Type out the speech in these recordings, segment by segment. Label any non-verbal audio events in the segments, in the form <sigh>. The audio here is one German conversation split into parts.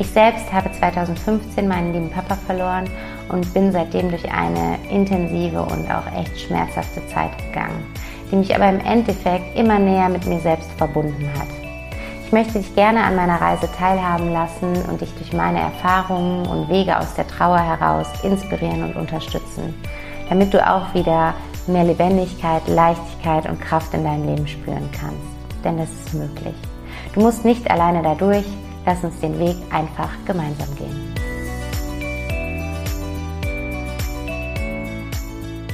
Ich selbst habe 2015 meinen lieben Papa verloren und bin seitdem durch eine intensive und auch echt schmerzhafte Zeit gegangen, die mich aber im Endeffekt immer näher mit mir selbst verbunden hat. Ich möchte dich gerne an meiner Reise teilhaben lassen und dich durch meine Erfahrungen und Wege aus der Trauer heraus inspirieren und unterstützen, damit du auch wieder mehr Lebendigkeit, Leichtigkeit und Kraft in deinem Leben spüren kannst. Denn das ist möglich. Du musst nicht alleine dadurch, Lass uns den Weg einfach gemeinsam gehen.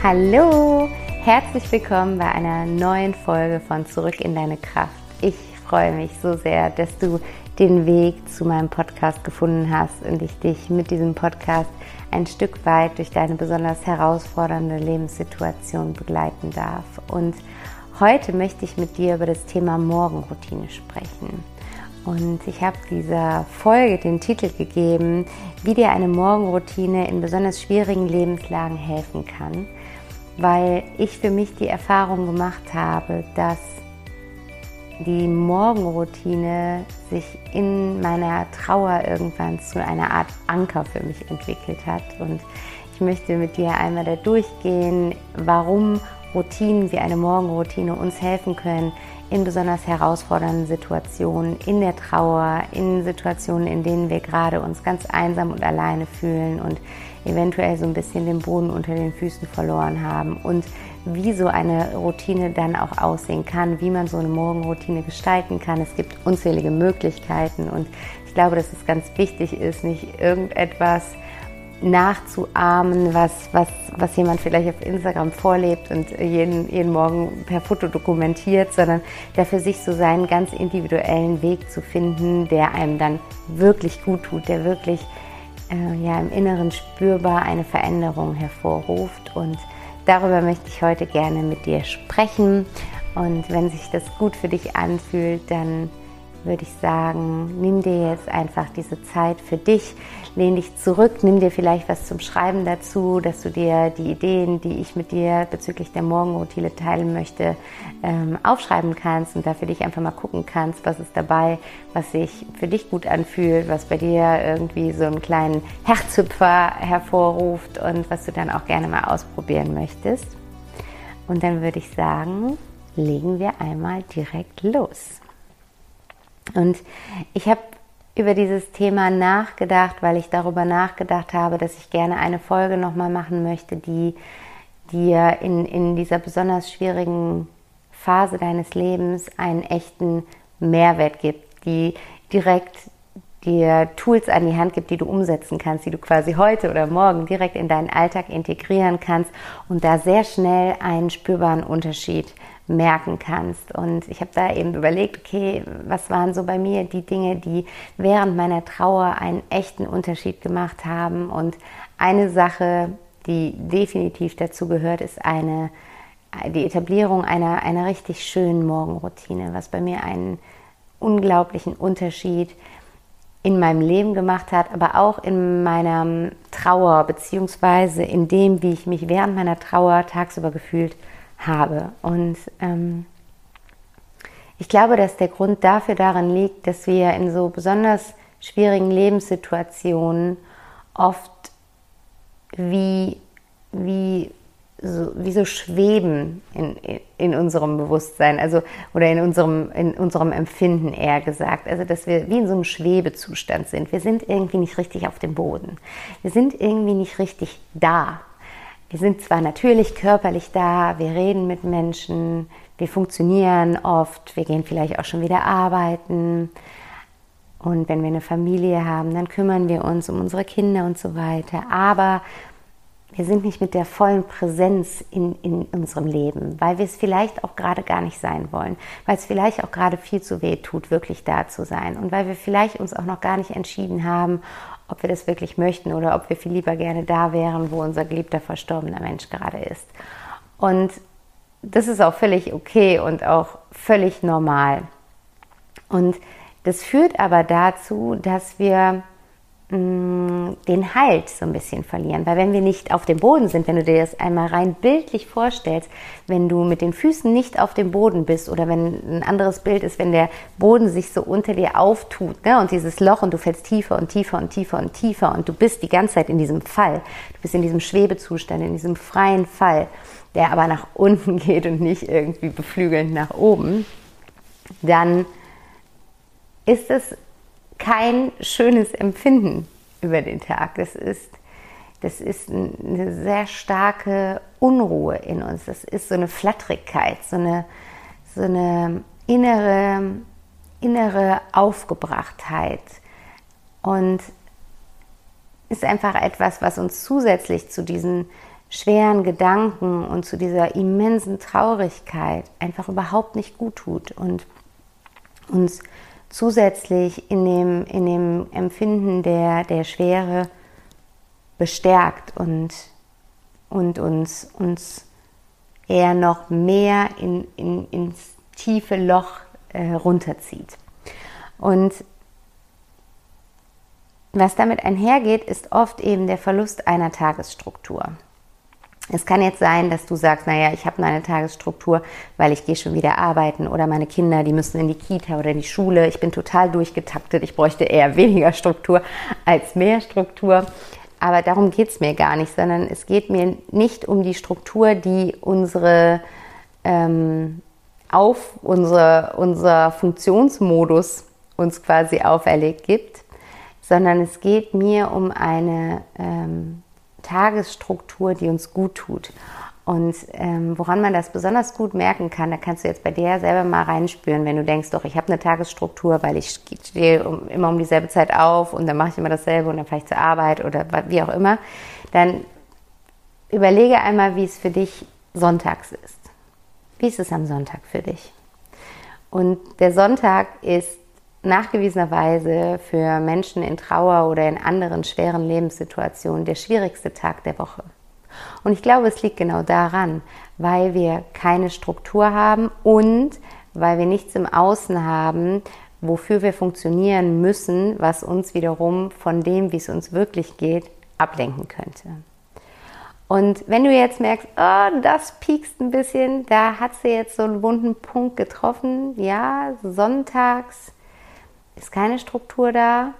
Hallo, herzlich willkommen bei einer neuen Folge von Zurück in deine Kraft. Ich freue mich so sehr, dass du den Weg zu meinem Podcast gefunden hast und ich dich mit diesem Podcast ein Stück weit durch deine besonders herausfordernde Lebenssituation begleiten darf. Und heute möchte ich mit dir über das Thema Morgenroutine sprechen. Und ich habe dieser Folge den Titel gegeben, wie dir eine Morgenroutine in besonders schwierigen Lebenslagen helfen kann, weil ich für mich die Erfahrung gemacht habe, dass die Morgenroutine sich in meiner Trauer irgendwann zu einer Art Anker für mich entwickelt hat. Und ich möchte mit dir einmal da durchgehen, warum Routinen wie eine Morgenroutine uns helfen können, in besonders herausfordernden Situationen, in der Trauer, in Situationen, in denen wir gerade uns ganz einsam und alleine fühlen und eventuell so ein bisschen den Boden unter den Füßen verloren haben und wie so eine Routine dann auch aussehen kann, wie man so eine Morgenroutine gestalten kann. Es gibt unzählige Möglichkeiten und ich glaube, dass es ganz wichtig ist, nicht irgendetwas nachzuahmen, was, was, was jemand vielleicht auf Instagram vorlebt und jeden, jeden Morgen per Foto dokumentiert, sondern der für sich so seinen ganz individuellen Weg zu finden, der einem dann wirklich gut tut, der wirklich äh, ja, im Inneren spürbar eine Veränderung hervorruft. Und darüber möchte ich heute gerne mit dir sprechen. Und wenn sich das gut für dich anfühlt, dann würde ich sagen, nimm dir jetzt einfach diese Zeit für dich, lehn dich zurück, nimm dir vielleicht was zum Schreiben dazu, dass du dir die Ideen, die ich mit dir bezüglich der Morgenroutine teilen möchte, ähm, aufschreiben kannst und da für dich einfach mal gucken kannst, was ist dabei, was sich für dich gut anfühlt, was bei dir irgendwie so einen kleinen Herzhüpfer hervorruft und was du dann auch gerne mal ausprobieren möchtest. Und dann würde ich sagen, legen wir einmal direkt los. Und ich habe über dieses Thema nachgedacht, weil ich darüber nachgedacht habe, dass ich gerne eine Folge nochmal machen möchte, die dir in, in dieser besonders schwierigen Phase deines Lebens einen echten Mehrwert gibt, die direkt dir Tools an die Hand gibt, die du umsetzen kannst, die du quasi heute oder morgen direkt in deinen Alltag integrieren kannst und da sehr schnell einen spürbaren Unterschied merken kannst. Und ich habe da eben überlegt, okay, was waren so bei mir die Dinge, die während meiner Trauer einen echten Unterschied gemacht haben. Und eine Sache, die definitiv dazu gehört, ist eine, die Etablierung einer, einer richtig schönen Morgenroutine, was bei mir einen unglaublichen Unterschied in meinem Leben gemacht hat, aber auch in meiner Trauer, beziehungsweise in dem, wie ich mich während meiner Trauer tagsüber gefühlt habe habe. Und ähm, ich glaube, dass der Grund dafür darin liegt, dass wir in so besonders schwierigen Lebenssituationen oft wie, wie, so, wie so schweben in, in unserem Bewusstsein, also oder in unserem, in unserem Empfinden eher gesagt. Also dass wir wie in so einem Schwebezustand sind. Wir sind irgendwie nicht richtig auf dem Boden. Wir sind irgendwie nicht richtig da. Wir sind zwar natürlich körperlich da, wir reden mit Menschen, wir funktionieren oft, wir gehen vielleicht auch schon wieder arbeiten. Und wenn wir eine Familie haben, dann kümmern wir uns um unsere Kinder und so weiter. Aber wir sind nicht mit der vollen Präsenz in, in unserem Leben, weil wir es vielleicht auch gerade gar nicht sein wollen, weil es vielleicht auch gerade viel zu weh tut, wirklich da zu sein und weil wir vielleicht uns auch noch gar nicht entschieden haben, ob wir das wirklich möchten oder ob wir viel lieber gerne da wären, wo unser geliebter verstorbener Mensch gerade ist. Und das ist auch völlig okay und auch völlig normal. Und das führt aber dazu, dass wir mh, den Halt so ein bisschen verlieren. Weil wenn wir nicht auf dem Boden sind, wenn du dir das einmal rein bildlich vorstellst, wenn du mit den Füßen nicht auf dem Boden bist oder wenn ein anderes Bild ist, wenn der Boden sich so unter dir auftut ne, und dieses Loch und du fällst tiefer und tiefer und tiefer und tiefer und du bist die ganze Zeit in diesem Fall, du bist in diesem Schwebezustand, in diesem freien Fall, der aber nach unten <laughs> geht und nicht irgendwie beflügelnd nach oben, dann ist es kein schönes Empfinden über den Tag. Das ist, das ist eine sehr starke Unruhe in uns. Das ist so eine Flatterigkeit, so eine, so eine innere, innere Aufgebrachtheit. Und ist einfach etwas, was uns zusätzlich zu diesen schweren Gedanken und zu dieser immensen Traurigkeit einfach überhaupt nicht gut tut und uns zusätzlich in dem, in dem Empfinden der, der Schwere bestärkt und, und uns, uns eher noch mehr in, in, ins tiefe Loch äh, runterzieht. Und was damit einhergeht, ist oft eben der Verlust einer Tagesstruktur. Es kann jetzt sein, dass du sagst, naja, ich habe eine Tagesstruktur, weil ich gehe schon wieder arbeiten oder meine Kinder, die müssen in die Kita oder in die Schule. Ich bin total durchgetaktet. Ich bräuchte eher <laughs> weniger Struktur als mehr Struktur. Aber darum geht es mir gar nicht, sondern es geht mir nicht um die Struktur, die unsere ähm, auf unsere, unser Funktionsmodus uns quasi auferlegt gibt, sondern es geht mir um eine ähm, Tagesstruktur, die uns gut tut. Und ähm, woran man das besonders gut merken kann, da kannst du jetzt bei dir selber mal reinspüren, wenn du denkst, doch, ich habe eine Tagesstruktur, weil ich stehe immer um dieselbe Zeit auf und dann mache ich immer dasselbe und dann ich zur Arbeit oder wie auch immer, dann überlege einmal, wie es für dich sonntags ist. Wie ist es am Sonntag für dich? Und der Sonntag ist nachgewiesenerweise für Menschen in Trauer oder in anderen schweren Lebenssituationen der schwierigste Tag der Woche. Und ich glaube, es liegt genau daran, weil wir keine Struktur haben und weil wir nichts im Außen haben, wofür wir funktionieren müssen, was uns wiederum von dem, wie es uns wirklich geht, ablenken könnte. Und wenn du jetzt merkst, oh, das piekst ein bisschen, da hat sie jetzt so einen wunden Punkt getroffen, ja, sonntags ist keine Struktur da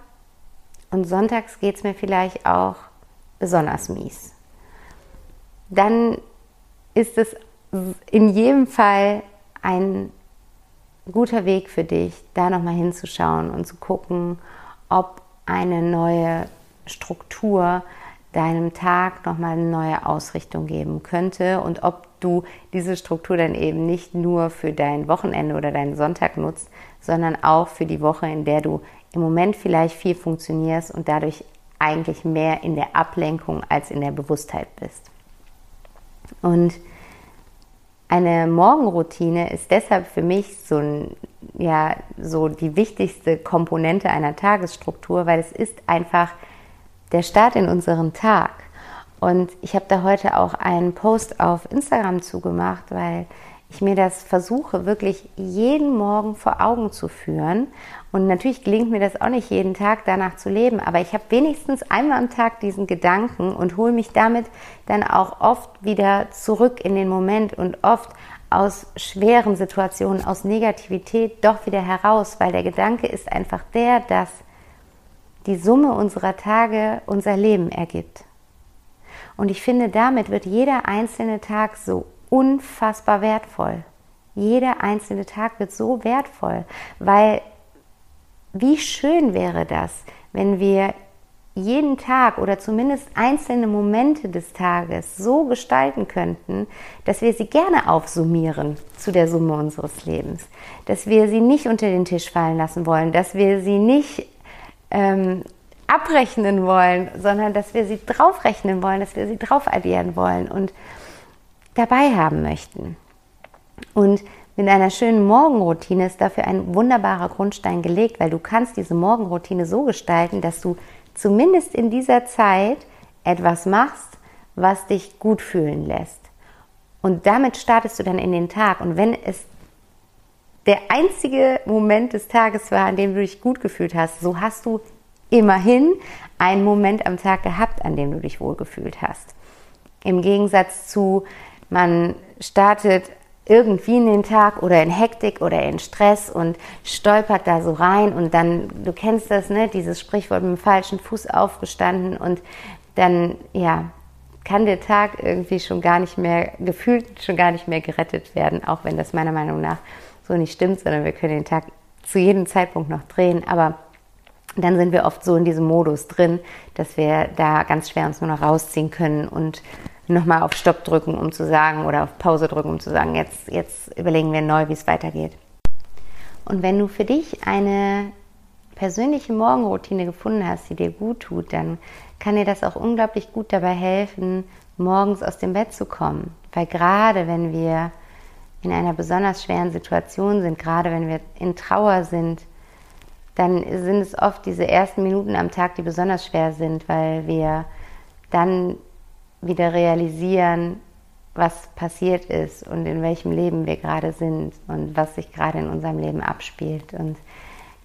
und sonntags geht es mir vielleicht auch besonders mies. Dann ist es in jedem Fall ein guter Weg für dich, da nochmal hinzuschauen und zu gucken, ob eine neue Struktur deinem Tag nochmal eine neue Ausrichtung geben könnte und ob du diese Struktur dann eben nicht nur für dein Wochenende oder deinen Sonntag nutzt, sondern auch für die Woche, in der du im Moment vielleicht viel funktionierst und dadurch eigentlich mehr in der Ablenkung als in der Bewusstheit bist. Und eine Morgenroutine ist deshalb für mich so, ein, ja, so die wichtigste Komponente einer Tagesstruktur, weil es ist einfach der Start in unseren Tag. Und ich habe da heute auch einen Post auf Instagram zugemacht, weil ich mir das versuche, wirklich jeden Morgen vor Augen zu führen. Und natürlich gelingt mir das auch nicht jeden Tag danach zu leben, aber ich habe wenigstens einmal am Tag diesen Gedanken und hole mich damit dann auch oft wieder zurück in den Moment und oft aus schweren Situationen, aus Negativität doch wieder heraus, weil der Gedanke ist einfach der, dass die Summe unserer Tage unser Leben ergibt. Und ich finde, damit wird jeder einzelne Tag so unfassbar wertvoll. Jeder einzelne Tag wird so wertvoll, weil wie schön wäre das, wenn wir jeden Tag oder zumindest einzelne Momente des Tages so gestalten könnten, dass wir sie gerne aufsummieren zu der Summe unseres Lebens, dass wir sie nicht unter den Tisch fallen lassen wollen, dass wir sie nicht ähm, abrechnen wollen, sondern dass wir sie draufrechnen wollen, dass wir sie drauf addieren wollen und dabei haben möchten. Und mit einer schönen Morgenroutine ist dafür ein wunderbarer Grundstein gelegt, weil du kannst diese Morgenroutine so gestalten, dass du zumindest in dieser Zeit etwas machst, was dich gut fühlen lässt. Und damit startest du dann in den Tag. Und wenn es der einzige Moment des Tages war, an dem du dich gut gefühlt hast, so hast du immerhin einen Moment am Tag gehabt, an dem du dich wohlgefühlt hast. Im Gegensatz zu, man startet irgendwie in den Tag oder in Hektik oder in Stress und stolpert da so rein und dann, du kennst das, ne, dieses Sprichwort mit dem falschen Fuß aufgestanden und dann, ja, kann der Tag irgendwie schon gar nicht mehr, gefühlt schon gar nicht mehr gerettet werden, auch wenn das meiner Meinung nach so nicht stimmt, sondern wir können den Tag zu jedem Zeitpunkt noch drehen, aber dann sind wir oft so in diesem Modus drin, dass wir da ganz schwer uns nur noch rausziehen können und nochmal auf Stopp drücken, um zu sagen, oder auf Pause drücken, um zu sagen, jetzt, jetzt überlegen wir neu, wie es weitergeht. Und wenn du für dich eine persönliche Morgenroutine gefunden hast, die dir gut tut, dann kann dir das auch unglaublich gut dabei helfen, morgens aus dem Bett zu kommen. Weil gerade wenn wir in einer besonders schweren Situation sind, gerade wenn wir in Trauer sind, dann sind es oft diese ersten Minuten am Tag, die besonders schwer sind, weil wir dann wieder realisieren, was passiert ist und in welchem Leben wir gerade sind und was sich gerade in unserem Leben abspielt. Und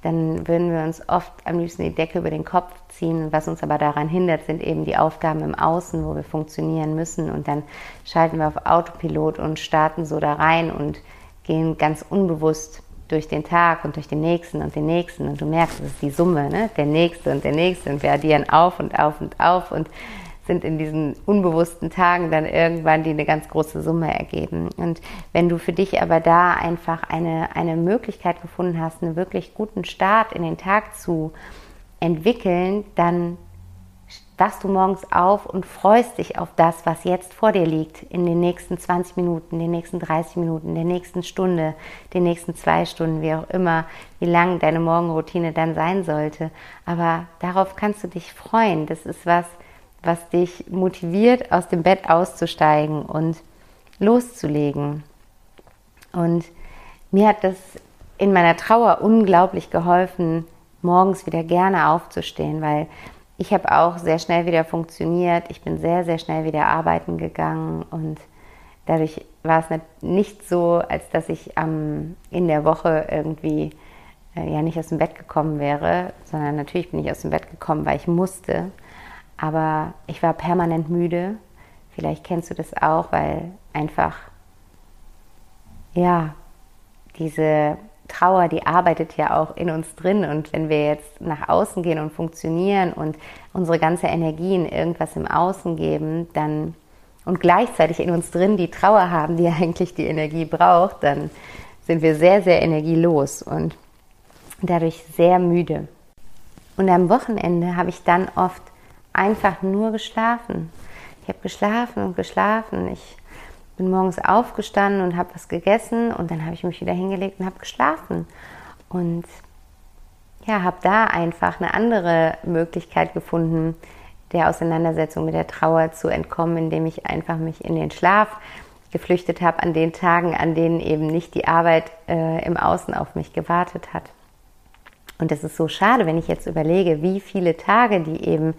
dann würden wir uns oft am liebsten die Decke über den Kopf ziehen. Was uns aber daran hindert, sind eben die Aufgaben im Außen, wo wir funktionieren müssen. Und dann schalten wir auf Autopilot und starten so da rein und gehen ganz unbewusst durch den Tag und durch den nächsten und den nächsten. Und du merkst, es ist die Summe, ne? der nächste und der nächste. Und wir addieren auf und auf und auf. Und sind in diesen unbewussten Tagen dann irgendwann, die eine ganz große Summe ergeben. Und wenn du für dich aber da einfach eine, eine Möglichkeit gefunden hast, einen wirklich guten Start in den Tag zu entwickeln, dann wachst du morgens auf und freust dich auf das, was jetzt vor dir liegt, in den nächsten 20 Minuten, den nächsten 30 Minuten, der nächsten Stunde, den nächsten zwei Stunden, wie auch immer, wie lang deine Morgenroutine dann sein sollte. Aber darauf kannst du dich freuen. Das ist was, was dich motiviert, aus dem Bett auszusteigen und loszulegen. Und mir hat das in meiner Trauer unglaublich geholfen, morgens wieder gerne aufzustehen, weil ich habe auch sehr schnell wieder funktioniert. Ich bin sehr, sehr schnell wieder arbeiten gegangen und dadurch war es nicht so, als dass ich ähm, in der Woche irgendwie äh, ja nicht aus dem Bett gekommen wäre, sondern natürlich bin ich aus dem Bett gekommen, weil ich musste. Aber ich war permanent müde. Vielleicht kennst du das auch, weil einfach, ja, diese Trauer, die arbeitet ja auch in uns drin. Und wenn wir jetzt nach außen gehen und funktionieren und unsere ganze Energie in irgendwas im Außen geben, dann und gleichzeitig in uns drin die Trauer haben, die <laughs> eigentlich die Energie braucht, dann sind wir sehr, sehr energielos und dadurch sehr müde. Und am Wochenende habe ich dann oft einfach nur geschlafen. Ich habe geschlafen und geschlafen. Ich bin morgens aufgestanden und habe was gegessen und dann habe ich mich wieder hingelegt und habe geschlafen. Und ja, habe da einfach eine andere Möglichkeit gefunden, der Auseinandersetzung mit der Trauer zu entkommen, indem ich einfach mich in den Schlaf geflüchtet habe an den Tagen, an denen eben nicht die Arbeit äh, im Außen auf mich gewartet hat. Und es ist so schade, wenn ich jetzt überlege, wie viele Tage, die eben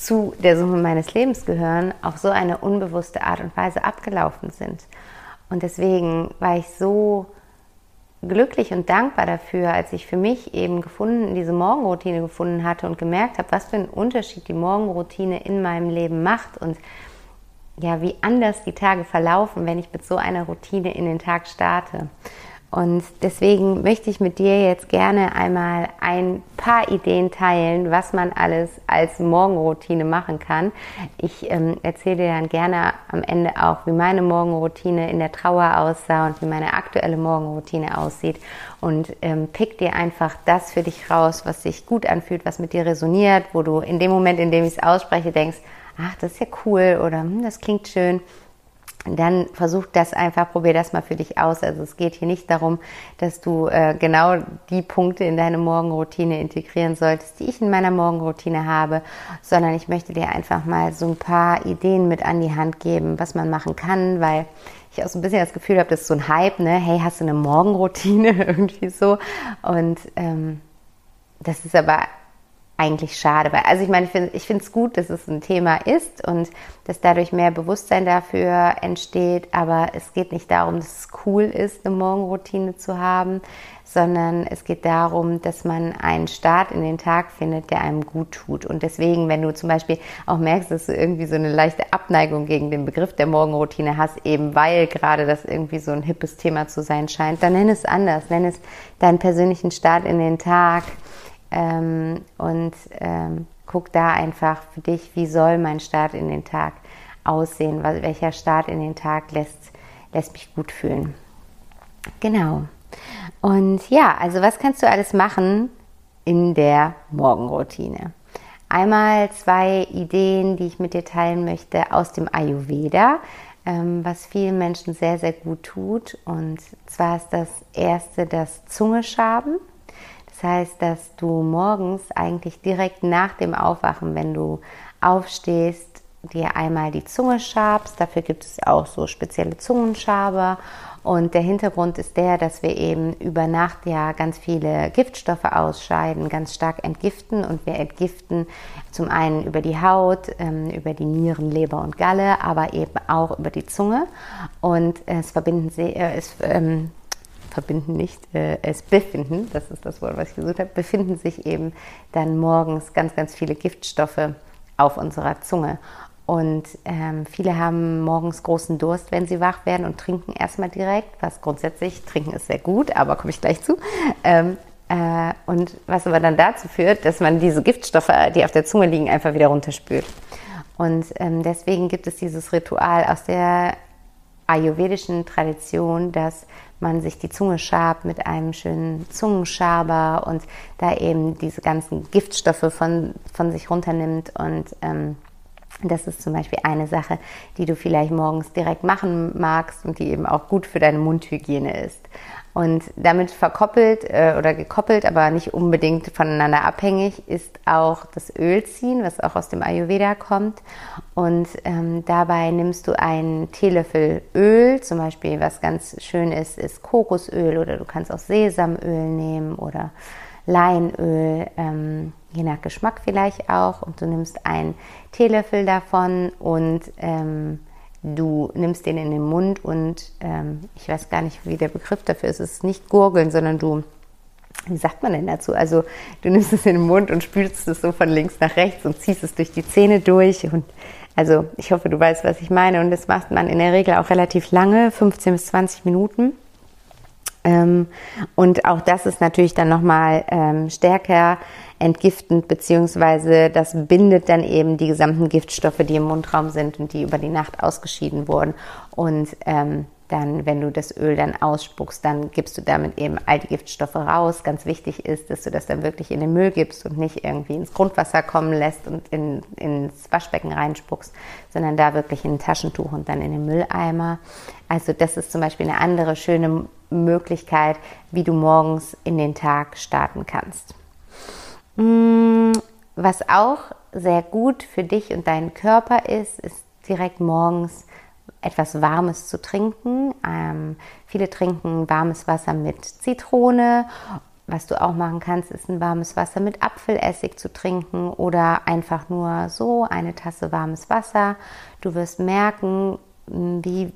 zu der Summe meines Lebens gehören, auf so eine unbewusste Art und Weise abgelaufen sind. Und deswegen war ich so glücklich und dankbar dafür, als ich für mich eben gefunden, diese Morgenroutine gefunden hatte und gemerkt habe, was für einen Unterschied die Morgenroutine in meinem Leben macht und ja, wie anders die Tage verlaufen, wenn ich mit so einer Routine in den Tag starte. Und deswegen möchte ich mit dir jetzt gerne einmal ein paar Ideen teilen, was man alles als Morgenroutine machen kann. Ich ähm, erzähle dir dann gerne am Ende auch, wie meine Morgenroutine in der Trauer aussah und wie meine aktuelle Morgenroutine aussieht. Und ähm, pick dir einfach das für dich raus, was sich gut anfühlt, was mit dir resoniert, wo du in dem Moment, in dem ich es ausspreche, denkst, ach, das ist ja cool oder hm, das klingt schön dann versuch das einfach, probier das mal für dich aus. Also es geht hier nicht darum, dass du äh, genau die Punkte in deine Morgenroutine integrieren solltest, die ich in meiner Morgenroutine habe, sondern ich möchte dir einfach mal so ein paar Ideen mit an die Hand geben, was man machen kann, weil ich auch so ein bisschen das Gefühl habe, das ist so ein Hype, ne? Hey, hast du eine Morgenroutine <laughs> irgendwie so? Und ähm, das ist aber eigentlich schade. Weil, also ich meine, ich finde es gut, dass es ein Thema ist und dass dadurch mehr Bewusstsein dafür entsteht. Aber es geht nicht darum, dass es cool ist, eine Morgenroutine zu haben, sondern es geht darum, dass man einen Start in den Tag findet, der einem gut tut. Und deswegen, wenn du zum Beispiel auch merkst, dass du irgendwie so eine leichte Abneigung gegen den Begriff der Morgenroutine hast, eben weil gerade das irgendwie so ein hippes Thema zu sein scheint, dann nenn es anders, nenn es deinen persönlichen Start in den Tag ähm, und ähm, guck da einfach für dich, wie soll mein Start in den Tag aussehen, welcher Start in den Tag lässt, lässt mich gut fühlen. Genau. Und ja, also was kannst du alles machen in der Morgenroutine? Einmal zwei Ideen, die ich mit dir teilen möchte aus dem Ayurveda, ähm, was vielen Menschen sehr, sehr gut tut. Und zwar ist das erste das Zungeschaben. Heißt, dass du morgens eigentlich direkt nach dem Aufwachen, wenn du aufstehst, dir einmal die Zunge schabst. Dafür gibt es auch so spezielle Zungenschaber und der Hintergrund ist der, dass wir eben über Nacht ja ganz viele Giftstoffe ausscheiden, ganz stark entgiften. Und wir entgiften zum einen über die Haut, ähm, über die Nieren, Leber und Galle, aber eben auch über die Zunge. Und es verbinden äh, es ähm, verbinden nicht, äh, es befinden, das ist das Wort, was ich gesucht habe, befinden sich eben dann morgens ganz, ganz viele Giftstoffe auf unserer Zunge. Und ähm, viele haben morgens großen Durst, wenn sie wach werden und trinken erstmal direkt, was grundsätzlich, trinken ist sehr gut, aber komme ich gleich zu. Ähm, äh, und was aber dann dazu führt, dass man diese Giftstoffe, die auf der Zunge liegen, einfach wieder runterspült. Und ähm, deswegen gibt es dieses Ritual aus der ayurvedischen Tradition, dass man sich die Zunge schabt mit einem schönen Zungenschaber und da eben diese ganzen Giftstoffe von, von sich runternimmt und ähm, das ist zum Beispiel eine Sache, die du vielleicht morgens direkt machen magst und die eben auch gut für deine Mundhygiene ist. Und damit verkoppelt äh, oder gekoppelt, aber nicht unbedingt voneinander abhängig, ist auch das Ölziehen, was auch aus dem Ayurveda kommt. Und ähm, dabei nimmst du einen Teelöffel Öl, zum Beispiel was ganz schön ist, ist Kokosöl oder du kannst auch Sesamöl nehmen oder Leinöl. Ähm, je nach Geschmack vielleicht auch. Und du nimmst einen Teelöffel davon und ähm, du nimmst den in den Mund und ähm, ich weiß gar nicht, wie der Begriff dafür ist. Es ist nicht gurgeln, sondern du, wie sagt man denn dazu? Also du nimmst es in den Mund und spülst es so von links nach rechts und ziehst es durch die Zähne durch und also ich hoffe, du weißt, was ich meine. Und das macht man in der Regel auch relativ lange, 15 bis 20 Minuten. Ähm, und auch das ist natürlich dann nochmal ähm, stärker entgiftend, beziehungsweise das bindet dann eben die gesamten Giftstoffe, die im Mundraum sind und die über die Nacht ausgeschieden wurden. Und ähm, dann, wenn du das Öl dann ausspuckst, dann gibst du damit eben all die Giftstoffe raus. Ganz wichtig ist, dass du das dann wirklich in den Müll gibst und nicht irgendwie ins Grundwasser kommen lässt und in, ins Waschbecken reinspuckst, sondern da wirklich in ein Taschentuch und dann in den Mülleimer. Also das ist zum Beispiel eine andere schöne Möglichkeit, wie du morgens in den Tag starten kannst. Mm, was auch sehr gut für dich und deinen Körper ist, ist direkt morgens etwas Warmes zu trinken. Ähm, viele trinken warmes Wasser mit Zitrone. Was du auch machen kannst, ist ein warmes Wasser mit Apfelessig zu trinken oder einfach nur so eine Tasse warmes Wasser. Du wirst merken, wie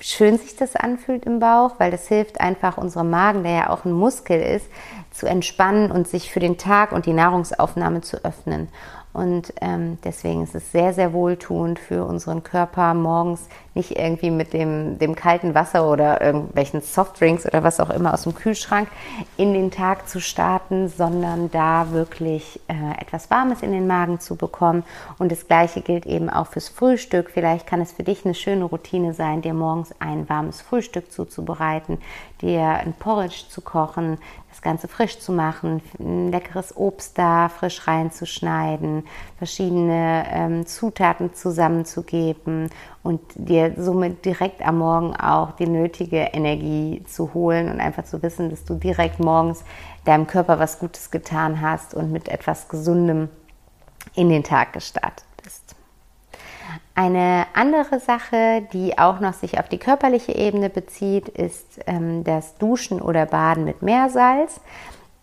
schön sich das anfühlt im Bauch, weil das hilft einfach unserem Magen, der ja auch ein Muskel ist, zu entspannen und sich für den Tag und die Nahrungsaufnahme zu öffnen. Und ähm, deswegen ist es sehr, sehr wohltuend für unseren Körper, morgens nicht irgendwie mit dem, dem kalten Wasser oder irgendwelchen Softdrinks oder was auch immer aus dem Kühlschrank in den Tag zu starten, sondern da wirklich äh, etwas Warmes in den Magen zu bekommen. Und das Gleiche gilt eben auch fürs Frühstück. Vielleicht kann es für dich eine schöne Routine sein, dir morgens ein warmes Frühstück zuzubereiten, dir ein Porridge zu kochen, Ganze frisch zu machen, ein leckeres Obst da frisch reinzuschneiden, verschiedene ähm, Zutaten zusammenzugeben und dir somit direkt am Morgen auch die nötige Energie zu holen und einfach zu wissen, dass du direkt morgens deinem Körper was Gutes getan hast und mit etwas Gesundem in den Tag gestartet bist. Eine andere Sache, die auch noch sich auf die körperliche Ebene bezieht, ist ähm, das Duschen oder Baden mit Meersalz.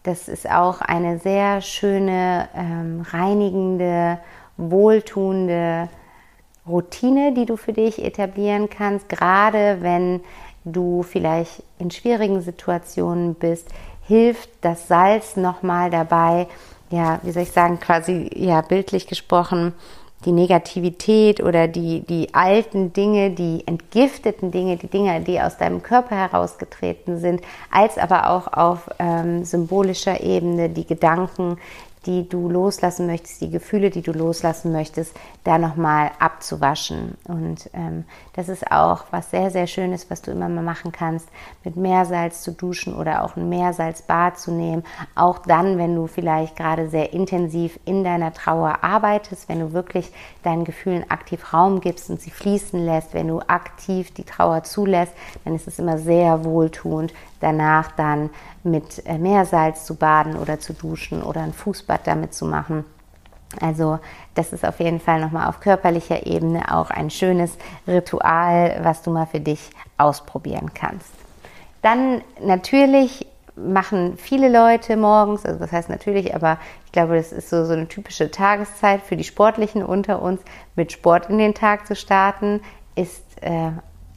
das ist auch eine sehr schöne, ähm, reinigende, wohltuende Routine, die du für dich etablieren kannst, gerade wenn du vielleicht in schwierigen Situationen bist, hilft das Salz nochmal dabei, ja, wie soll ich sagen, quasi, ja, bildlich gesprochen, die Negativität oder die, die alten Dinge, die entgifteten Dinge, die Dinge, die aus deinem Körper herausgetreten sind, als aber auch auf ähm, symbolischer Ebene die Gedanken, die du loslassen möchtest, die Gefühle, die du loslassen möchtest, da nochmal abzuwaschen. Und ähm, das ist auch was sehr, sehr Schönes, was du immer mal machen kannst, mit Meersalz zu duschen oder auch ein Meersalzbad zu nehmen. Auch dann, wenn du vielleicht gerade sehr intensiv in deiner Trauer arbeitest, wenn du wirklich deinen Gefühlen aktiv Raum gibst und sie fließen lässt, wenn du aktiv die Trauer zulässt, dann ist es immer sehr wohltuend, danach dann mit äh, Meersalz zu baden oder zu duschen oder ein Fußbad damit zu machen. Also das ist auf jeden Fall nochmal auf körperlicher Ebene auch ein schönes Ritual, was du mal für dich ausprobieren kannst. Dann natürlich machen viele Leute morgens, also das heißt natürlich, aber ich glaube, das ist so, so eine typische Tageszeit für die Sportlichen unter uns, mit Sport in den Tag zu starten, ist äh,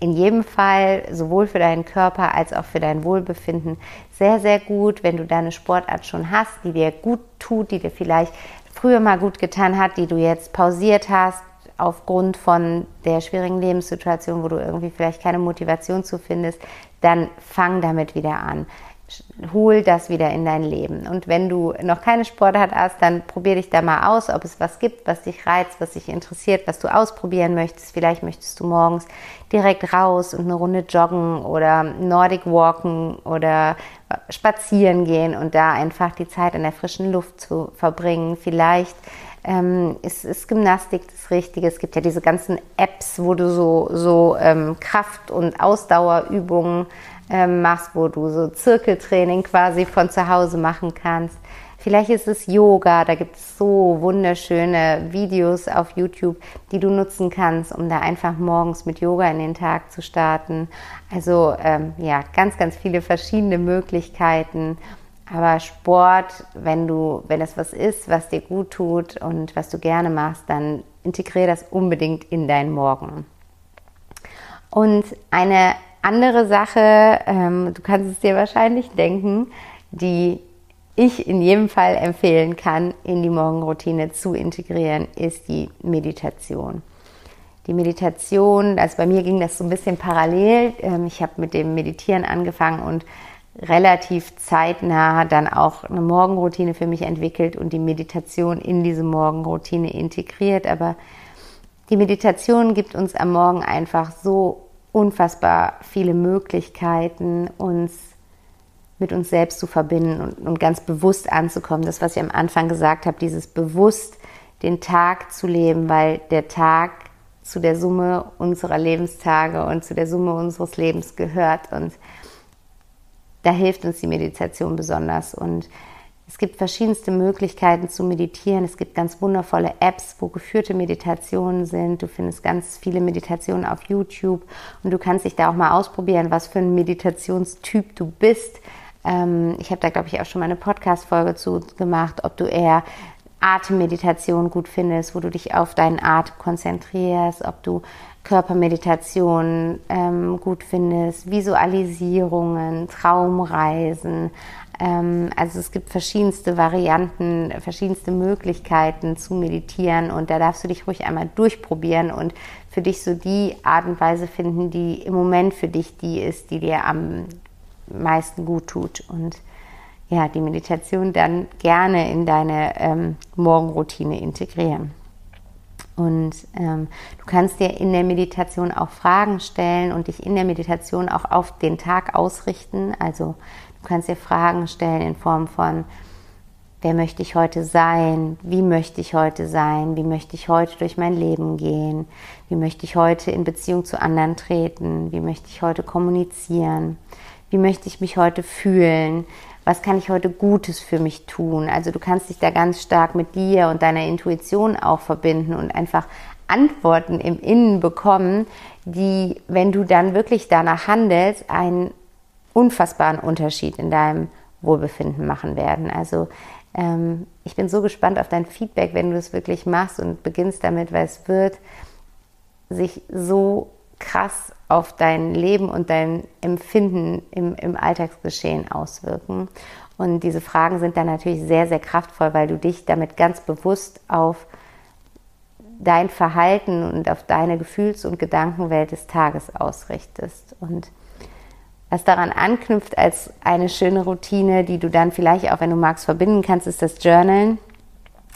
in jedem Fall sowohl für deinen Körper als auch für dein Wohlbefinden sehr, sehr gut, wenn du deine Sportart schon hast, die dir gut tut, die dir vielleicht früher mal gut getan hat, die du jetzt pausiert hast aufgrund von der schwierigen Lebenssituation, wo du irgendwie vielleicht keine Motivation zu findest, dann fang damit wieder an hol das wieder in dein Leben. Und wenn du noch keine Sportart hast, dann probier dich da mal aus, ob es was gibt, was dich reizt, was dich interessiert, was du ausprobieren möchtest. Vielleicht möchtest du morgens direkt raus und eine Runde joggen oder Nordic walken oder spazieren gehen und da einfach die Zeit in der frischen Luft zu verbringen. Vielleicht ähm, ist, ist Gymnastik das Richtige. Es gibt ja diese ganzen Apps, wo du so, so ähm, Kraft- und Ausdauerübungen ähm, machst, wo du so Zirkeltraining quasi von zu Hause machen kannst. Vielleicht ist es Yoga, da gibt es so wunderschöne Videos auf YouTube, die du nutzen kannst, um da einfach morgens mit Yoga in den Tag zu starten. Also ähm, ja, ganz, ganz viele verschiedene Möglichkeiten. Aber Sport, wenn du, wenn es was ist, was dir gut tut und was du gerne machst, dann integriere das unbedingt in deinen Morgen. Und eine andere Sache, ähm, du kannst es dir wahrscheinlich denken, die ich in jedem Fall empfehlen kann, in die Morgenroutine zu integrieren, ist die Meditation. Die Meditation, also bei mir ging das so ein bisschen parallel. Ähm, ich habe mit dem Meditieren angefangen und relativ zeitnah dann auch eine Morgenroutine für mich entwickelt und die Meditation in diese Morgenroutine integriert. Aber die Meditation gibt uns am Morgen einfach so unfassbar viele Möglichkeiten, uns mit uns selbst zu verbinden und, und, ganz bewusst anzukommen. Das, was ich am Anfang gesagt habe, dieses bewusst den Tag zu leben, weil der Tag zu der Summe unserer Lebenstage und zu der Summe unseres Lebens gehört. Und da hilft uns die Meditation besonders. Und es gibt verschiedenste Möglichkeiten zu meditieren. Es gibt ganz wundervolle Apps, wo geführte Meditationen sind. Du findest ganz viele Meditationen auf YouTube und du kannst dich da auch mal ausprobieren, was für ein Meditationstyp du bist. Ähm, ich habe da, glaube ich, auch schon mal eine Podcast-Folge zu gemacht, ob du eher Atemmeditation gut findest, wo du dich auf deinen Atem konzentrierst, ob du Körpermeditation ähm, gut findest, Visualisierungen, Traumreisen, also es gibt verschiedenste Varianten, verschiedenste Möglichkeiten zu meditieren und da darfst du dich ruhig einmal durchprobieren und für dich so die Art und Weise finden, die im Moment für dich die ist, die dir am meisten gut tut und ja, die Meditation dann gerne in deine ähm, Morgenroutine integrieren. Und ähm, du kannst dir in der Meditation auch Fragen stellen und dich in der Meditation auch auf den Tag ausrichten. Also Du kannst dir Fragen stellen in Form von, wer möchte ich heute sein? Wie möchte ich heute sein? Wie möchte ich heute durch mein Leben gehen? Wie möchte ich heute in Beziehung zu anderen treten? Wie möchte ich heute kommunizieren? Wie möchte ich mich heute fühlen? Was kann ich heute Gutes für mich tun? Also du kannst dich da ganz stark mit dir und deiner Intuition auch verbinden und einfach Antworten im Innen bekommen, die, wenn du dann wirklich danach handelst, einen unfassbaren Unterschied in deinem Wohlbefinden machen werden. Also ähm, ich bin so gespannt auf dein Feedback, wenn du es wirklich machst und beginnst damit, weil es wird sich so krass auf dein Leben und dein Empfinden im, im Alltagsgeschehen auswirken. Und diese Fragen sind dann natürlich sehr, sehr kraftvoll, weil du dich damit ganz bewusst auf dein Verhalten und auf deine Gefühls- und Gedankenwelt des Tages ausrichtest. Und was daran anknüpft als eine schöne Routine, die du dann vielleicht auch, wenn du magst, verbinden kannst, ist das Journalen.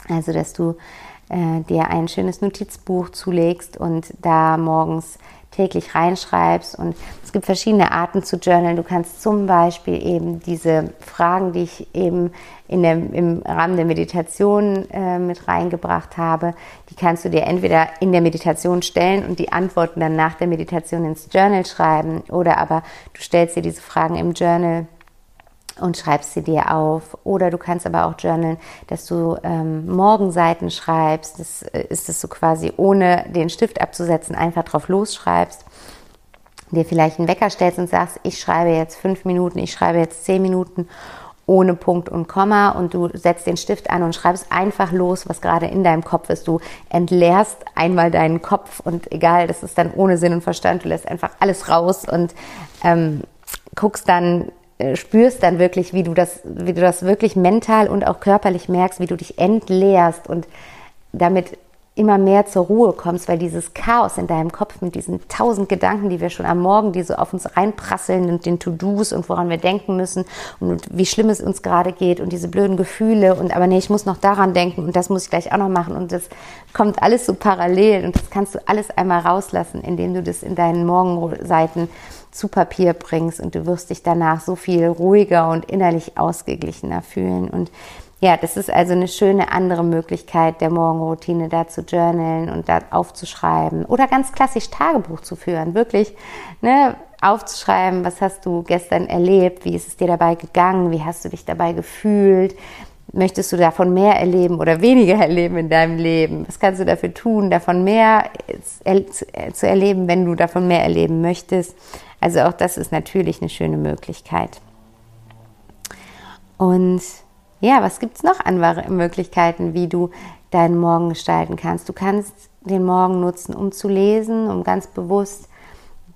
Also, dass du äh, dir ein schönes Notizbuch zulegst und da morgens täglich reinschreibst. Und es gibt verschiedene Arten zu journalen. Du kannst zum Beispiel eben diese Fragen, die ich eben in der, im Rahmen der Meditation äh, mit reingebracht habe, die kannst du dir entweder in der Meditation stellen und die Antworten dann nach der Meditation ins Journal schreiben oder aber du stellst dir diese Fragen im Journal und schreibst sie dir auf. Oder du kannst aber auch journalen, dass du ähm, Morgenseiten schreibst. Das äh, ist es so quasi ohne den Stift abzusetzen, einfach drauf losschreibst. Dir vielleicht einen Wecker stellst und sagst, ich schreibe jetzt fünf Minuten, ich schreibe jetzt zehn Minuten ohne Punkt und Komma und du setzt den Stift an und schreibst einfach los, was gerade in deinem Kopf ist. Du entleerst einmal deinen Kopf und egal, das ist dann ohne Sinn und Verstand, du lässt einfach alles raus und ähm, guckst dann spürst dann wirklich, wie du das, wie du das wirklich mental und auch körperlich merkst, wie du dich entleerst und damit immer mehr zur Ruhe kommst, weil dieses Chaos in deinem Kopf mit diesen tausend Gedanken, die wir schon am Morgen, die so auf uns reinprasseln und den To-Dos und woran wir denken müssen und wie schlimm es uns gerade geht und diese blöden Gefühle und aber nee, ich muss noch daran denken und das muss ich gleich auch noch machen und das kommt alles so parallel und das kannst du alles einmal rauslassen, indem du das in deinen Morgenseiten zu Papier bringst und du wirst dich danach so viel ruhiger und innerlich ausgeglichener fühlen. Und ja, das ist also eine schöne andere Möglichkeit der Morgenroutine, da zu journalen und da aufzuschreiben oder ganz klassisch Tagebuch zu führen, wirklich ne, aufzuschreiben, was hast du gestern erlebt, wie ist es dir dabei gegangen, wie hast du dich dabei gefühlt, möchtest du davon mehr erleben oder weniger erleben in deinem Leben, was kannst du dafür tun, davon mehr zu erleben, wenn du davon mehr erleben möchtest. Also auch das ist natürlich eine schöne Möglichkeit. Und ja, was gibt es noch an Möglichkeiten, wie du deinen Morgen gestalten kannst? Du kannst den Morgen nutzen, um zu lesen, um ganz bewusst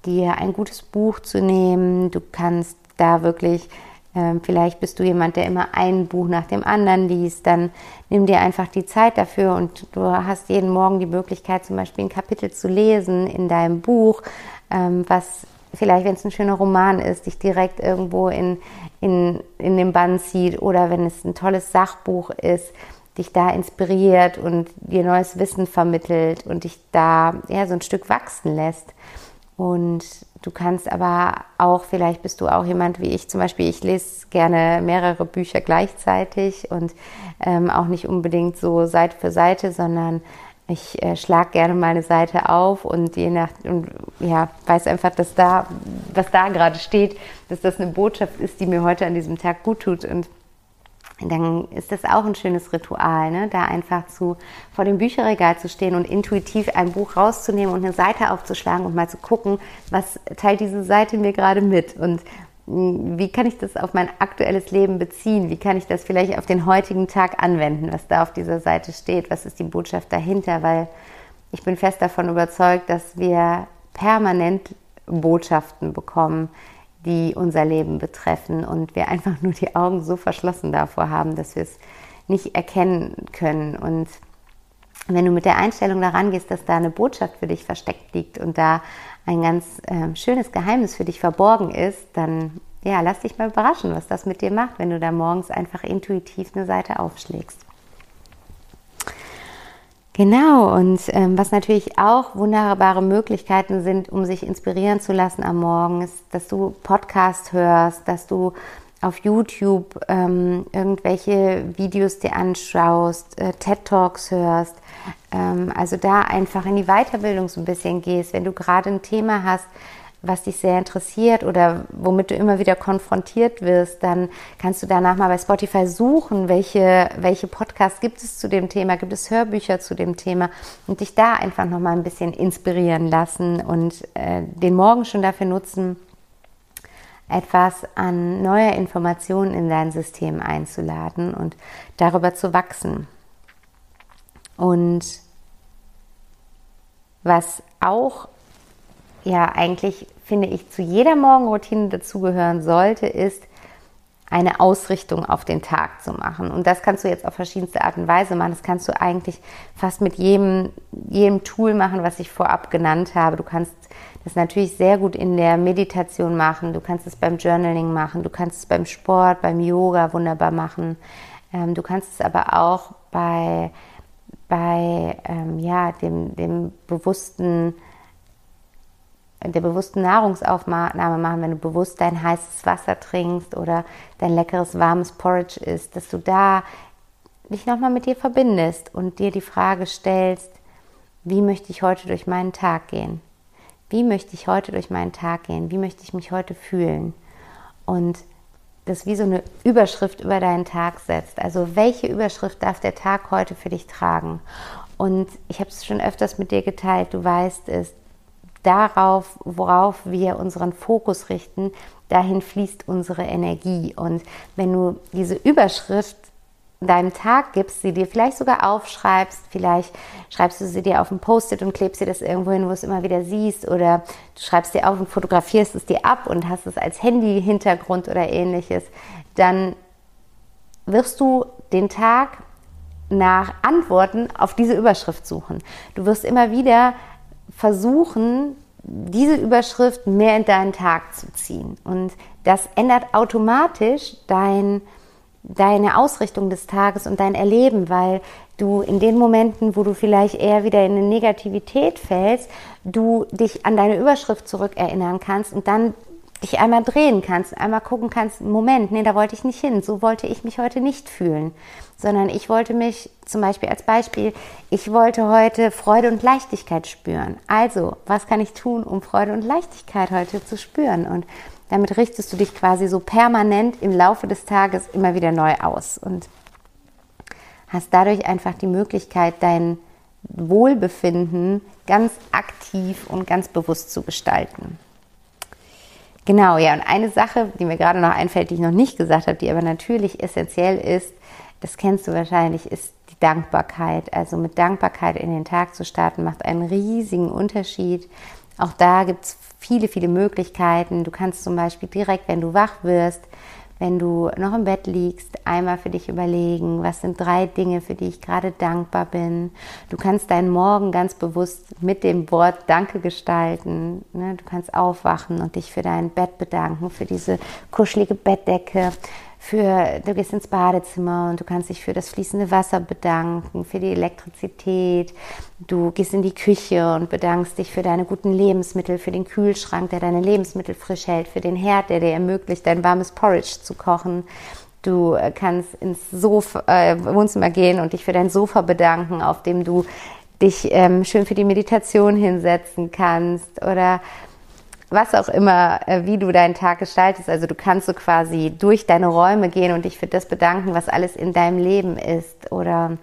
dir ein gutes Buch zu nehmen. Du kannst da wirklich, äh, vielleicht bist du jemand, der immer ein Buch nach dem anderen liest, dann nimm dir einfach die Zeit dafür und du hast jeden Morgen die Möglichkeit, zum Beispiel ein Kapitel zu lesen in deinem Buch, ähm, was vielleicht, wenn es ein schöner Roman ist, dich direkt irgendwo in, in, in den Bann zieht oder wenn es ein tolles Sachbuch ist, dich da inspiriert und dir neues Wissen vermittelt und dich da ja, so ein Stück wachsen lässt. Und du kannst aber auch, vielleicht bist du auch jemand wie ich zum Beispiel, ich lese gerne mehrere Bücher gleichzeitig und ähm, auch nicht unbedingt so Seite für Seite, sondern ich äh, schlage gerne meine Seite auf und je nach und ja, weiß einfach, dass da, was da gerade steht, dass das eine Botschaft ist, die mir heute an diesem Tag gut tut. Und dann ist das auch ein schönes Ritual, ne? da einfach zu vor dem Bücherregal zu stehen und intuitiv ein Buch rauszunehmen und eine Seite aufzuschlagen und mal zu gucken, was teilt diese Seite mir gerade mit und wie kann ich das auf mein aktuelles Leben beziehen? Wie kann ich das vielleicht auf den heutigen Tag anwenden, was da auf dieser Seite steht? Was ist die Botschaft dahinter? Weil ich bin fest davon überzeugt, dass wir permanent Botschaften bekommen, die unser Leben betreffen und wir einfach nur die Augen so verschlossen davor haben, dass wir es nicht erkennen können. Und wenn du mit der Einstellung daran gehst, dass da eine Botschaft für dich versteckt liegt und da ein ganz äh, schönes Geheimnis für dich verborgen ist, dann ja, lass dich mal überraschen, was das mit dir macht, wenn du da morgens einfach intuitiv eine Seite aufschlägst. Genau, und ähm, was natürlich auch wunderbare Möglichkeiten sind, um sich inspirieren zu lassen am Morgen, ist, dass du Podcast hörst, dass du auf YouTube ähm, irgendwelche Videos dir anschaust, äh, TED Talks hörst, ähm, also da einfach in die Weiterbildung so ein bisschen gehst, wenn du gerade ein Thema hast, was dich sehr interessiert oder womit du immer wieder konfrontiert wirst, dann kannst du danach mal bei Spotify suchen, welche, welche Podcasts gibt es zu dem Thema, gibt es Hörbücher zu dem Thema und dich da einfach nochmal ein bisschen inspirieren lassen und äh, den Morgen schon dafür nutzen, etwas an neuer Information in dein System einzuladen und darüber zu wachsen. Und was auch ja eigentlich, finde ich, zu jeder Morgenroutine dazugehören sollte, ist, eine Ausrichtung auf den Tag zu machen. Und das kannst du jetzt auf verschiedenste Art und Weise machen. Das kannst du eigentlich fast mit jedem, jedem Tool machen, was ich vorab genannt habe. Du kannst das natürlich sehr gut in der Meditation machen. Du kannst es beim Journaling machen. Du kannst es beim Sport, beim Yoga wunderbar machen. Ähm, du kannst es aber auch bei, bei ähm, ja, dem, dem bewussten der bewussten Nahrungsaufnahme machen, wenn du bewusst dein heißes Wasser trinkst oder dein leckeres warmes Porridge isst, dass du da dich nochmal mit dir verbindest und dir die Frage stellst, wie möchte ich heute durch meinen Tag gehen? Wie möchte ich heute durch meinen Tag gehen? Wie möchte ich mich heute fühlen? Und das wie so eine Überschrift über deinen Tag setzt. Also welche Überschrift darf der Tag heute für dich tragen? Und ich habe es schon öfters mit dir geteilt, du weißt es, darauf, worauf wir unseren Fokus richten, dahin fließt unsere Energie. Und wenn du diese Überschrift deinem Tag gibst, sie dir vielleicht sogar aufschreibst, vielleicht schreibst du sie dir auf ein Post-it und klebst dir das irgendwo hin, wo du es immer wieder siehst, oder du schreibst dir auf und fotografierst es dir ab und hast es als Handy-Hintergrund oder ähnliches, dann wirst du den Tag nach Antworten auf diese Überschrift suchen. Du wirst immer wieder versuchen, diese Überschrift mehr in deinen Tag zu ziehen. Und das ändert automatisch dein, deine Ausrichtung des Tages und dein Erleben, weil du in den Momenten, wo du vielleicht eher wieder in eine Negativität fällst, du dich an deine Überschrift zurückerinnern kannst und dann dich einmal drehen kannst, einmal gucken kannst, Moment, nee, da wollte ich nicht hin, so wollte ich mich heute nicht fühlen, sondern ich wollte mich zum Beispiel als Beispiel, ich wollte heute Freude und Leichtigkeit spüren. Also, was kann ich tun, um Freude und Leichtigkeit heute zu spüren? Und damit richtest du dich quasi so permanent im Laufe des Tages immer wieder neu aus und hast dadurch einfach die Möglichkeit, dein Wohlbefinden ganz aktiv und ganz bewusst zu gestalten. Genau, ja. Und eine Sache, die mir gerade noch einfällt, die ich noch nicht gesagt habe, die aber natürlich essentiell ist, das kennst du wahrscheinlich, ist die Dankbarkeit. Also mit Dankbarkeit in den Tag zu starten, macht einen riesigen Unterschied. Auch da gibt es viele, viele Möglichkeiten. Du kannst zum Beispiel direkt, wenn du wach wirst, wenn du noch im Bett liegst, einmal für dich überlegen, was sind drei Dinge, für die ich gerade dankbar bin. Du kannst deinen Morgen ganz bewusst mit dem Wort Danke gestalten. Ne? Du kannst aufwachen und dich für dein Bett bedanken, für diese kuschelige Bettdecke, für, du gehst ins Badezimmer und du kannst dich für das fließende Wasser bedanken, für die Elektrizität. Du gehst in die Küche und bedankst dich für deine guten Lebensmittel, für den Kühlschrank, der deine Lebensmittel frisch hält, für den Herd, der dir ermöglicht, dein warmes Porridge zu kochen. Du äh, kannst ins Sofa, äh, Wohnzimmer gehen und dich für dein Sofa bedanken, auf dem du dich ähm, schön für die Meditation hinsetzen kannst oder was auch immer, äh, wie du deinen Tag gestaltest. Also du kannst so quasi durch deine Räume gehen und dich für das bedanken, was alles in deinem Leben ist. Oder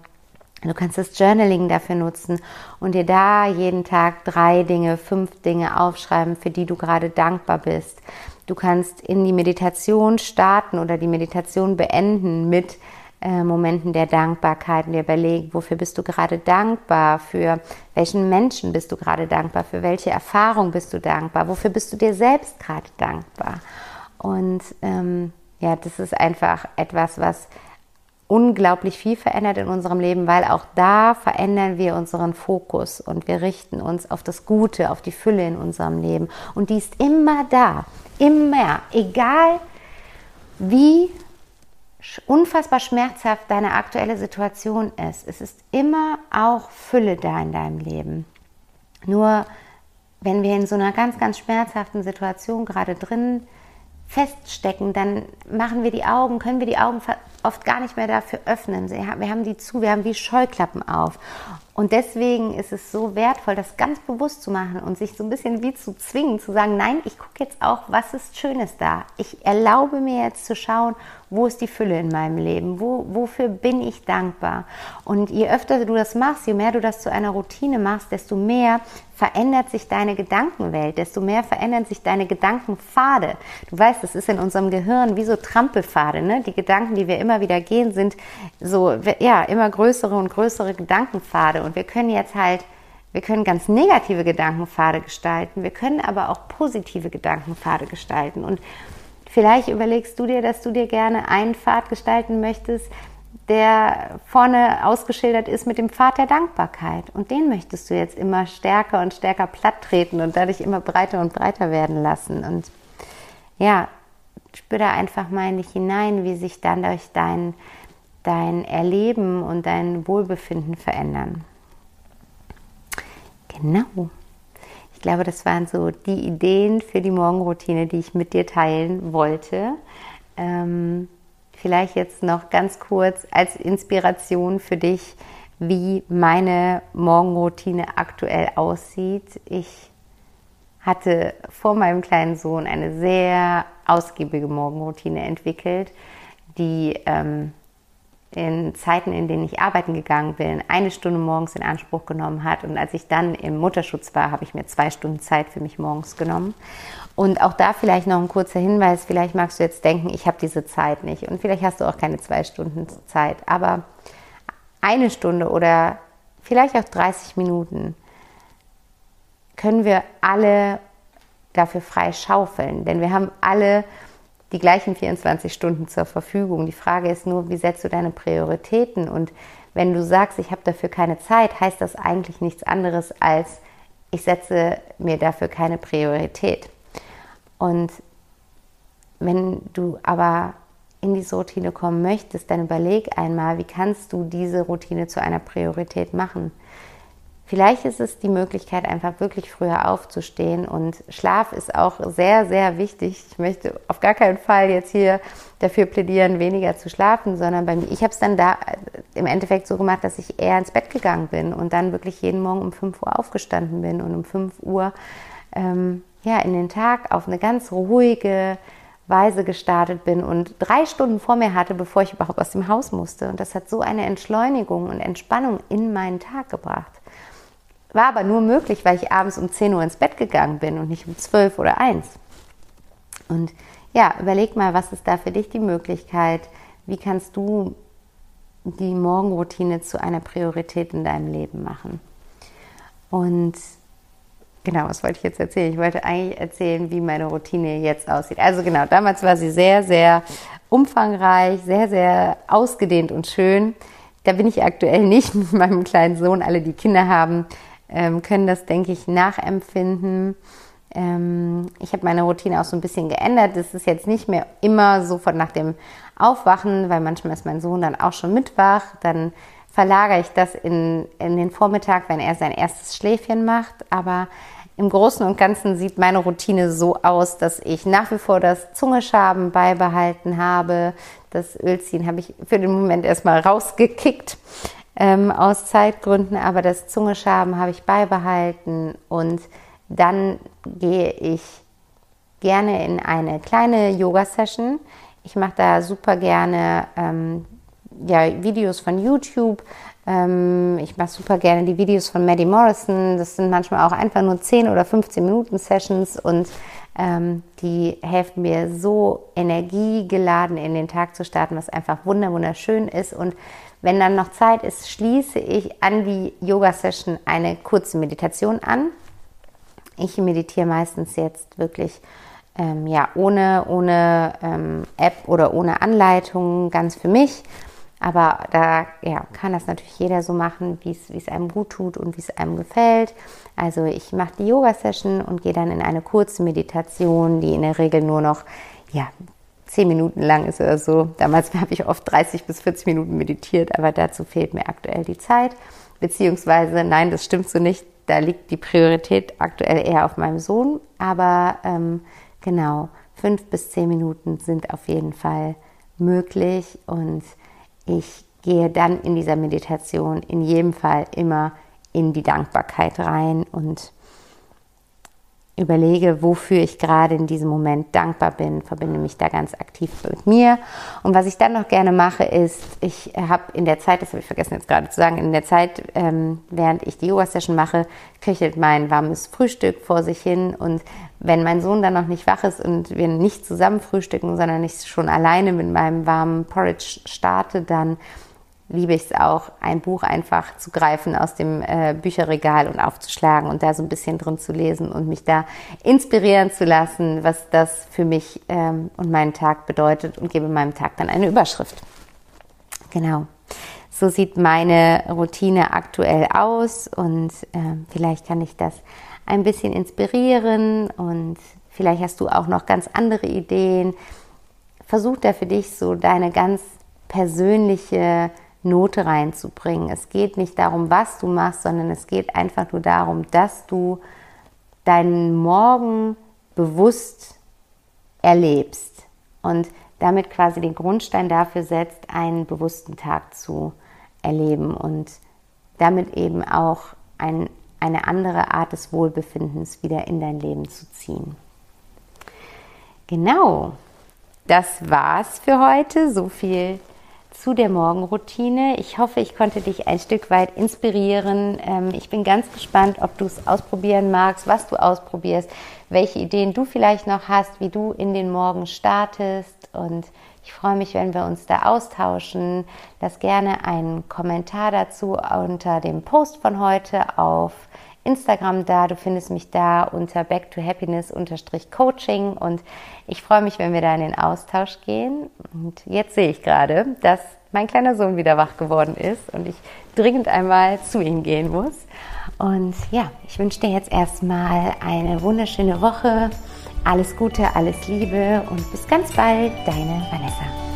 du kannst das Journaling dafür nutzen und dir da jeden Tag drei Dinge, fünf Dinge aufschreiben, für die du gerade dankbar bist. Du kannst in die Meditation starten oder die Meditation beenden mit äh, Momenten der Dankbarkeit und dir überlegen, wofür bist du gerade dankbar, für welchen Menschen bist du gerade dankbar, für welche Erfahrung bist du dankbar, wofür bist du dir selbst gerade dankbar. Und ähm, ja, das ist einfach etwas, was unglaublich viel verändert in unserem Leben, weil auch da verändern wir unseren Fokus und wir richten uns auf das Gute, auf die Fülle in unserem Leben. Und die ist immer da, immer, egal wie unfassbar schmerzhaft deine aktuelle Situation ist. Es ist immer auch Fülle da in deinem Leben. Nur wenn wir in so einer ganz, ganz schmerzhaften Situation gerade drin feststecken, dann machen wir die Augen, können wir die Augen oft gar nicht mehr dafür öffnen. Wir haben die zu, wir haben wie Scheuklappen auf. Und deswegen ist es so wertvoll, das ganz bewusst zu machen und sich so ein bisschen wie zu zwingen, zu sagen, nein, ich gucke jetzt auch, was ist Schönes da. Ich erlaube mir jetzt zu schauen, Wo ist die Fülle in meinem Leben? Wo, wofür bin ich dankbar? Und je öfter du das machst, je mehr du das zu einer Routine machst, desto mehr verändert sich deine Gedankenwelt, desto mehr verändern sich deine Gedankenpfade. Du weißt, es ist in unserem Gehirn wie so Trampelpfade. Ne? Die Gedanken, die wir immer wieder gehen, sind so, ja, immer größere und größere Gedankenpfade. Und wir können jetzt halt wir können ganz negative Gedankenpfade gestalten, wir können aber auch positive Gedankenpfade gestalten. Und vielleicht überlegst du dir, dass du dir gerne einen Pfad gestalten möchtest, der vorne ausgeschildert ist mit dem Pfad der Dankbarkeit. Und den möchtest du jetzt immer stärker und stärker platt treten und dadurch immer breiter und breiter werden lassen. Und ja, spür da einfach mal in dich hinein, wie sich dann durch dein, dein Erleben und dein Wohlbefinden verändern. Genau. Ich glaube, das waren so die Ideen für die Morgenroutine, die ich mit dir teilen wollte. Ähm, vielleicht jetzt noch ganz kurz als Inspiration für dich, wie meine Morgenroutine aktuell aussieht. Ich hatte vor meinem kleinen Sohn eine sehr ausgiebige Morgenroutine entwickelt, die ähm, in Zeiten, in denen ich arbeiten gegangen bin, eine Stunde morgens in Anspruch genommen hat. Und als ich dann im Mutterschutz war, habe ich mir zwei Stunden Zeit für mich morgens genommen. Und auch da vielleicht noch ein kurzer Hinweis, vielleicht magst du jetzt denken, ich habe diese Zeit nicht. Und vielleicht hast du auch keine zwei Stunden Zeit. Aber eine Stunde oder vielleicht auch 30 Minuten können wir alle dafür frei schaufeln. Denn wir haben alle die gleichen 24 Stunden zur Verfügung. Die Frage ist nur, wie setzt du deine Prioritäten? Und wenn du sagst, ich habe dafür keine Zeit, heißt das eigentlich nichts anderes als, ich setze mir dafür keine Priorität. Und wenn du aber in diese Routine kommen möchtest, dann überleg einmal, wie kannst du diese Routine zu einer Priorität machen. Vielleicht ist es die Möglichkeit, einfach wirklich früher aufzustehen und Schlaf ist auch sehr, sehr wichtig. Ich möchte auf gar keinen Fall jetzt hier dafür plädieren, weniger zu schlafen, sondern bei mir, ich habe es dann da im Endeffekt so gemacht, dass ich eher ins Bett gegangen bin und dann wirklich jeden Morgen um 5 Uhr aufgestanden bin und um 5 Uhr ähm, ja, in den Tag auf eine ganz ruhige Weise gestartet bin und drei Stunden vor mir hatte, bevor ich überhaupt aus dem Haus musste. Und das hat so eine Entschleunigung und Entspannung in meinen Tag gebracht. War aber nur möglich, weil ich abends um 10 Uhr ins Bett gegangen bin und nicht um 12 oder 1. Und ja, überleg mal, was ist da für dich die Möglichkeit? Wie kannst du die Morgenroutine zu einer Priorität in deinem Leben machen? Und genau, was wollte ich jetzt erzählen? Ich wollte eigentlich erzählen, wie meine Routine jetzt aussieht. Also genau, damals war sie sehr, sehr umfangreich, sehr, sehr ausgedehnt und schön. Da bin ich aktuell nicht <laughs> mit meinem kleinen Sohn. Alle, die Kinder haben, ähm, können das, denke ich, nachempfinden. Ähm, ich habe meine Routine auch so ein bisschen geändert. Es ist jetzt nicht mehr immer sofort nach dem Aufwachen, weil manchmal ist mein Sohn dann auch schon mitwach. Dann verlagere ich das in, in den Vormittag, wenn er sein erstes Schläfchen macht. Aber im Großen und Ganzen sieht meine Routine so aus, dass ich nach wie vor das Zungeschaben beibehalten habe. Das Ölziehen habe ich für den Moment erstmal rausgekickt ähm, aus Zeitgründen, aber das Zungeschaben habe ich beibehalten und dann gehe ich gerne in eine kleine Yoga-Session. Ich mache da super gerne ähm, ja, Videos von YouTube. Ähm, ich mache super gerne die Videos von Maddie Morrison. Das sind manchmal auch einfach nur 10 oder 15 Minuten Sessions und ähm, die helfen mir so energiegeladen in den Tag zu starten, was einfach wunderschön ist. Und wenn dann noch Zeit ist, schließe ich an die Yoga-Session eine kurze Meditation an. Ich meditiere meistens jetzt wirklich ähm, ja, ohne, ohne ähm, App oder ohne Anleitung, ganz für mich. Aber da ja, kann das natürlich jeder so machen, wie es einem gut tut und wie es einem gefällt. Also ich mache die Yoga-Session und gehe dann in eine kurze Meditation, die in der Regel nur noch ja, zehn Minuten lang ist oder so. Damals <laughs> habe ich oft 30 bis 40 Minuten meditiert, aber dazu fehlt mir aktuell die Zeit. Beziehungsweise, nein, das stimmt so nicht. Da liegt die Priorität aktuell eher auf meinem Sohn. Aber ähm, genau, fünf bis zehn Minuten sind auf jeden Fall möglich und ich gehe dann in dieser Meditation in jedem Fall immer in die Dankbarkeit rein und überlege, wofür ich gerade in diesem Moment dankbar bin, verbinde mich da ganz aktiv mit mir. Und was ich dann noch gerne mache, ist, ich habe in der Zeit, das habe ich vergessen jetzt gerade zu sagen, in der Zeit, ähm, während ich die Yoga-Session mache, köchelt mein warmes Frühstück vor sich hin. Und wenn mein Sohn dann noch nicht wach ist und wir nicht zusammen frühstücken, sondern ich schon alleine mit meinem warmen Porridge starte, dann liebe ich es auch, ein Buch einfach zu greifen aus dem äh, Bücherregal und aufzuschlagen und da so ein bisschen drin zu lesen und mich da inspirieren zu lassen, was das für mich ähm, und meinen Tag bedeutet und gebe meinem Tag dann eine Überschrift. Genau. So sieht meine Routine aktuell aus und äh, vielleicht kann ich das ein bisschen inspirieren und vielleicht hast du auch noch ganz andere Ideen. Versuch da für dich so deine ganz persönliche Note reinzubringen. Es geht nicht darum, was du machst, sondern es geht einfach nur darum, dass du deinen Morgen bewusst erlebst und damit quasi den Grundstein dafür setzt, einen bewussten Tag zu erleben und damit eben auch ein, eine andere Art des Wohlbefindens wieder in dein Leben zu ziehen. Genau, das war's für heute. So viel zu der Morgenroutine. Ich hoffe, ich konnte dich ein Stück weit inspirieren. Ähm, ich bin ganz gespannt, ob du es ausprobieren magst, was du ausprobierst, welche Ideen du vielleicht noch hast, wie du in den Morgen startest. Und ich freue mich, wenn wir uns da austauschen. Lass gerne einen Kommentar dazu unter dem Post von heute auf Instagram da. Du findest mich da unter back to happiness coaching und ich freue mich, wenn wir da in den Austausch gehen. Und jetzt sehe ich gerade, dass mein kleiner Sohn wieder wach geworden ist und ich dringend einmal zu ihm gehen muss. Und ja, ich wünsche dir jetzt erstmal eine wunderschöne Woche. Alles Gute, alles Liebe und bis ganz bald, deine Vanessa.